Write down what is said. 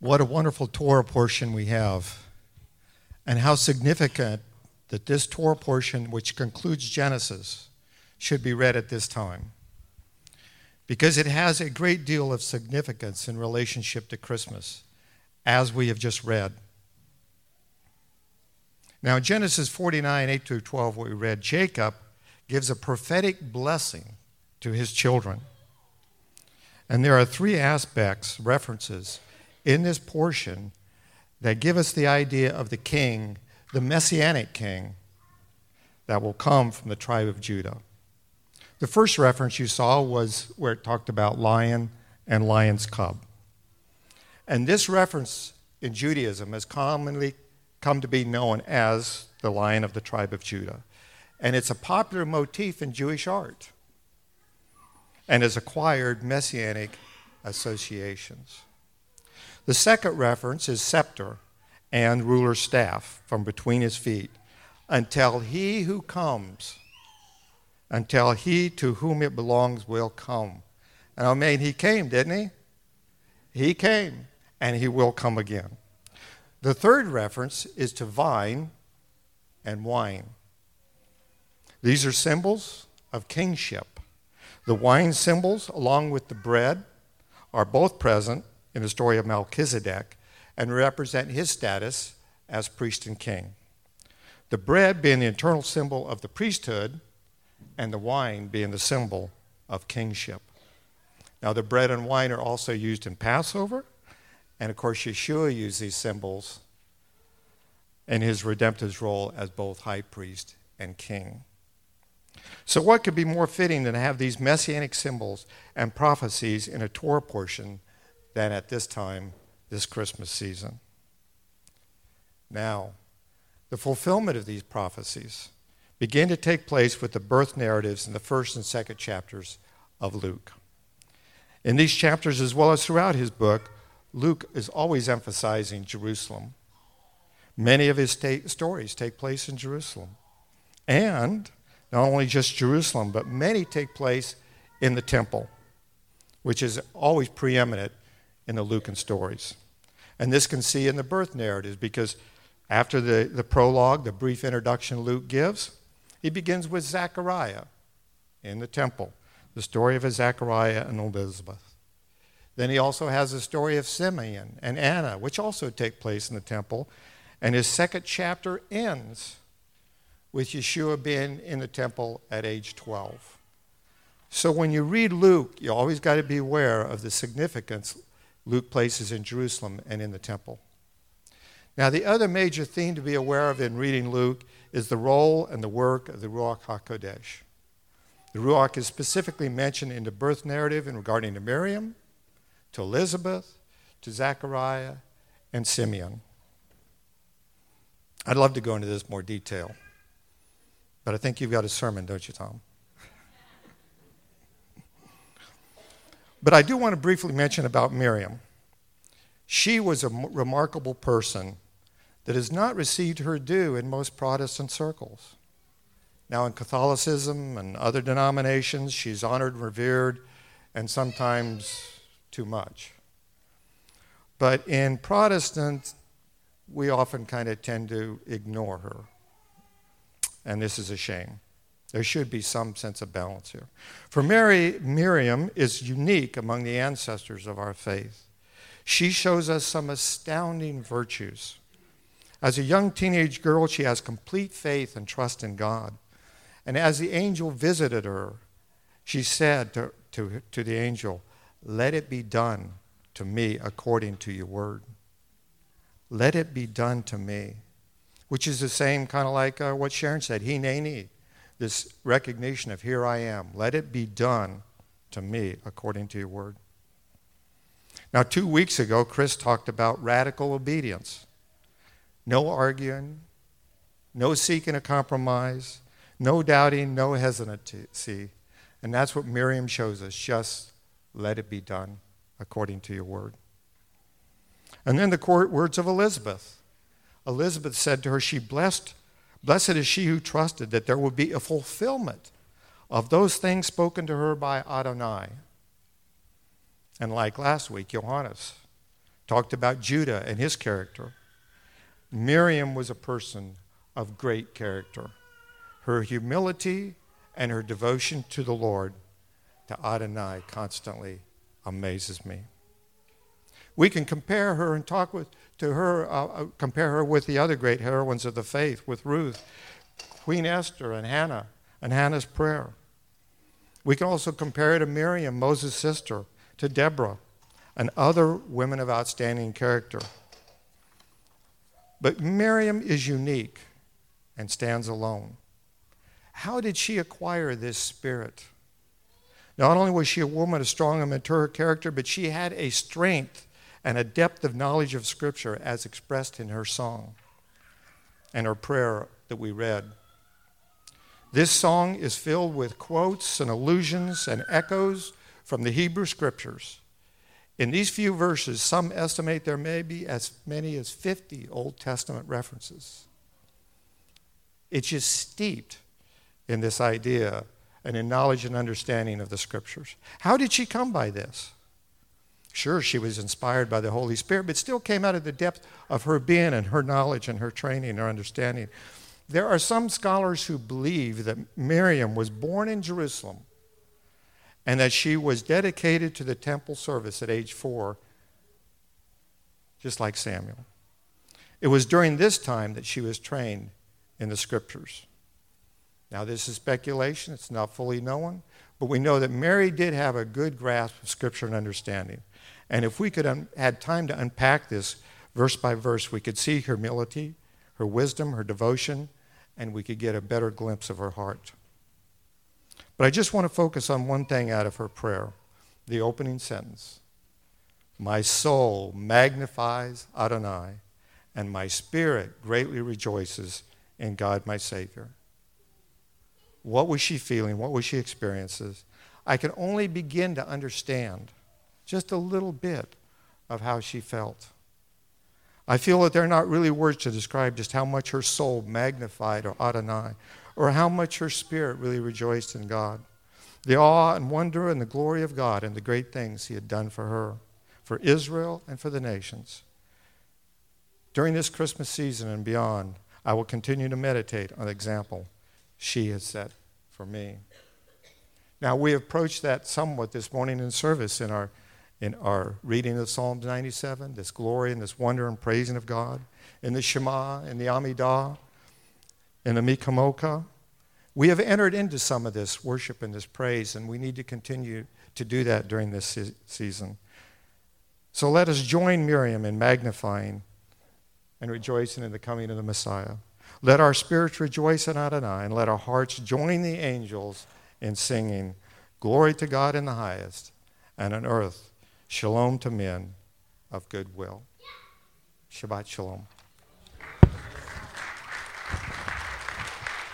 What a wonderful Torah portion we have, and how significant that this Torah portion, which concludes Genesis, should be read at this time. Because it has a great deal of significance in relationship to Christmas, as we have just read. Now, in Genesis 49, 8 through 12, what we read, Jacob gives a prophetic blessing to his children. And there are three aspects, references, in this portion that give us the idea of the king, the messianic king, that will come from the tribe of Judah. The first reference you saw was where it talked about lion and lion's cub. And this reference in Judaism has commonly come to be known as the lion of the tribe of Judah. And it's a popular motif in Jewish art and has acquired messianic associations. The second reference is scepter and ruler's staff from between his feet until he who comes, until he to whom it belongs will come. And I mean, he came, didn't he? He came, and he will come again. The third reference is to vine and wine. These are symbols of kingship. The wine symbols, along with the bread, are both present in the story of Melchizedek and represent his status as priest and king. The bread being the internal symbol of the priesthood, and the wine being the symbol of kingship. Now, the bread and wine are also used in Passover, and of course, Yeshua used these symbols in his redemptive role as both high priest and king. So, what could be more fitting than to have these messianic symbols and prophecies in a Torah portion than at this time, this Christmas season? Now, the fulfillment of these prophecies begin to take place with the birth narratives in the first and second chapters of Luke. In these chapters, as well as throughout his book, Luke is always emphasizing Jerusalem. Many of his stories take place in Jerusalem. And not only just Jerusalem, but many take place in the temple, which is always preeminent in the Lucan stories. And this can see in the birth narratives because after the, the prologue, the brief introduction Luke gives, he begins with Zechariah in the temple, the story of Zechariah and Elizabeth. Then he also has the story of Simeon and Anna, which also take place in the temple. And his second chapter ends with Yeshua being in the temple at age 12. So when you read Luke, you always got to be aware of the significance Luke places in Jerusalem and in the temple. Now, the other major theme to be aware of in reading Luke is the role and the work of the Ruach HaKodesh. The Ruach is specifically mentioned in the birth narrative in regarding to Miriam, to Elizabeth, to Zechariah, and Simeon. I'd love to go into this more detail. But I think you've got a sermon, don't you, Tom? But I do want to briefly mention about Miriam. She was a remarkable person that has not received her due in most Protestant circles. Now, in Catholicism and other denominations, she's honored and revered, and sometimes too much. But in Protestant, we often kind of tend to ignore her and this is a shame. There should be some sense of balance here. For Mary, Miriam is unique among the ancestors of our faith. She shows us some astounding virtues. As a young teenage girl, she has complete faith and trust in God. And as the angel visited her, she said to, to, to the angel, Let it be done to me according to your word. Let it be done to me which is the same kind of like uh, what Sharon said, hineni, this recognition of here I am. Let it be done to me according to your word. Now, two weeks ago, Chris talked about radical obedience. No arguing, no seeking a compromise, no doubting, no hesitancy. And that's what Miriam shows us. Just let it be done according to your word. And then the words of Elizabeth. Elizabeth said to her, She blessed, blessed is she who trusted that there would be a fulfillment of those things spoken to her by Adonai. And like last week, Johannes talked about Judah and his character. Miriam was a person of great character. Her humility and her devotion to the Lord, to Adonai, constantly amazes me. We can compare her and talk with, to her, uh, uh, compare her with the other great heroines of the faith, with Ruth, Queen Esther, and Hannah, and Hannah's prayer. We can also compare her to Miriam, Moses' sister, to Deborah, and other women of outstanding character. But Miriam is unique and stands alone. How did she acquire this spirit? Not only was she a woman of strong and mature character, but she had a strength and a depth of knowledge of Scripture as expressed in her song and her prayer that we read. This song is filled with quotes and allusions and echoes from the Hebrew Scriptures. In these few verses, some estimate there may be as many as 50 Old Testament references. It's just steeped in this idea and in knowledge and understanding of the Scriptures. How did she come by this? Sure, she was inspired by the Holy Spirit, but still came out of the depth of her being and her knowledge and her training and her understanding. There are some scholars who believe that Miriam was born in Jerusalem and that she was dedicated to the temple service at age four, just like Samuel. It was during this time that she was trained in the scriptures. Now, this is speculation, it's not fully known, but we know that Mary did have a good grasp of scripture and understanding. And if we could un- had time to unpack this verse by verse, we could see her humility, her wisdom, her devotion, and we could get a better glimpse of her heart. But I just want to focus on one thing out of her prayer the opening sentence My soul magnifies Adonai, and my spirit greatly rejoices in God my Savior. What was she feeling? What was she experiencing? I can only begin to understand just a little bit of how she felt. I feel that there are not really words to describe just how much her soul magnified or Adonai, or how much her spirit really rejoiced in God. The awe and wonder and the glory of God and the great things He had done for her, for Israel, and for the nations. During this Christmas season and beyond, I will continue to meditate on the example she has set for me. Now, we approached that somewhat this morning in service in our, in our reading of Psalm 97, this glory and this wonder and praising of God, in the Shema, in the Amidah, in the Mi Chamocha. We have entered into some of this worship and this praise, and we need to continue to do that during this se- season. So let us join Miriam in magnifying and rejoicing in the coming of the Messiah. Let our spirits rejoice in Adonai, and let our hearts join the angels in singing, Glory to God in the highest, and on earth, Shalom to men of goodwill. Shabbat Shalom.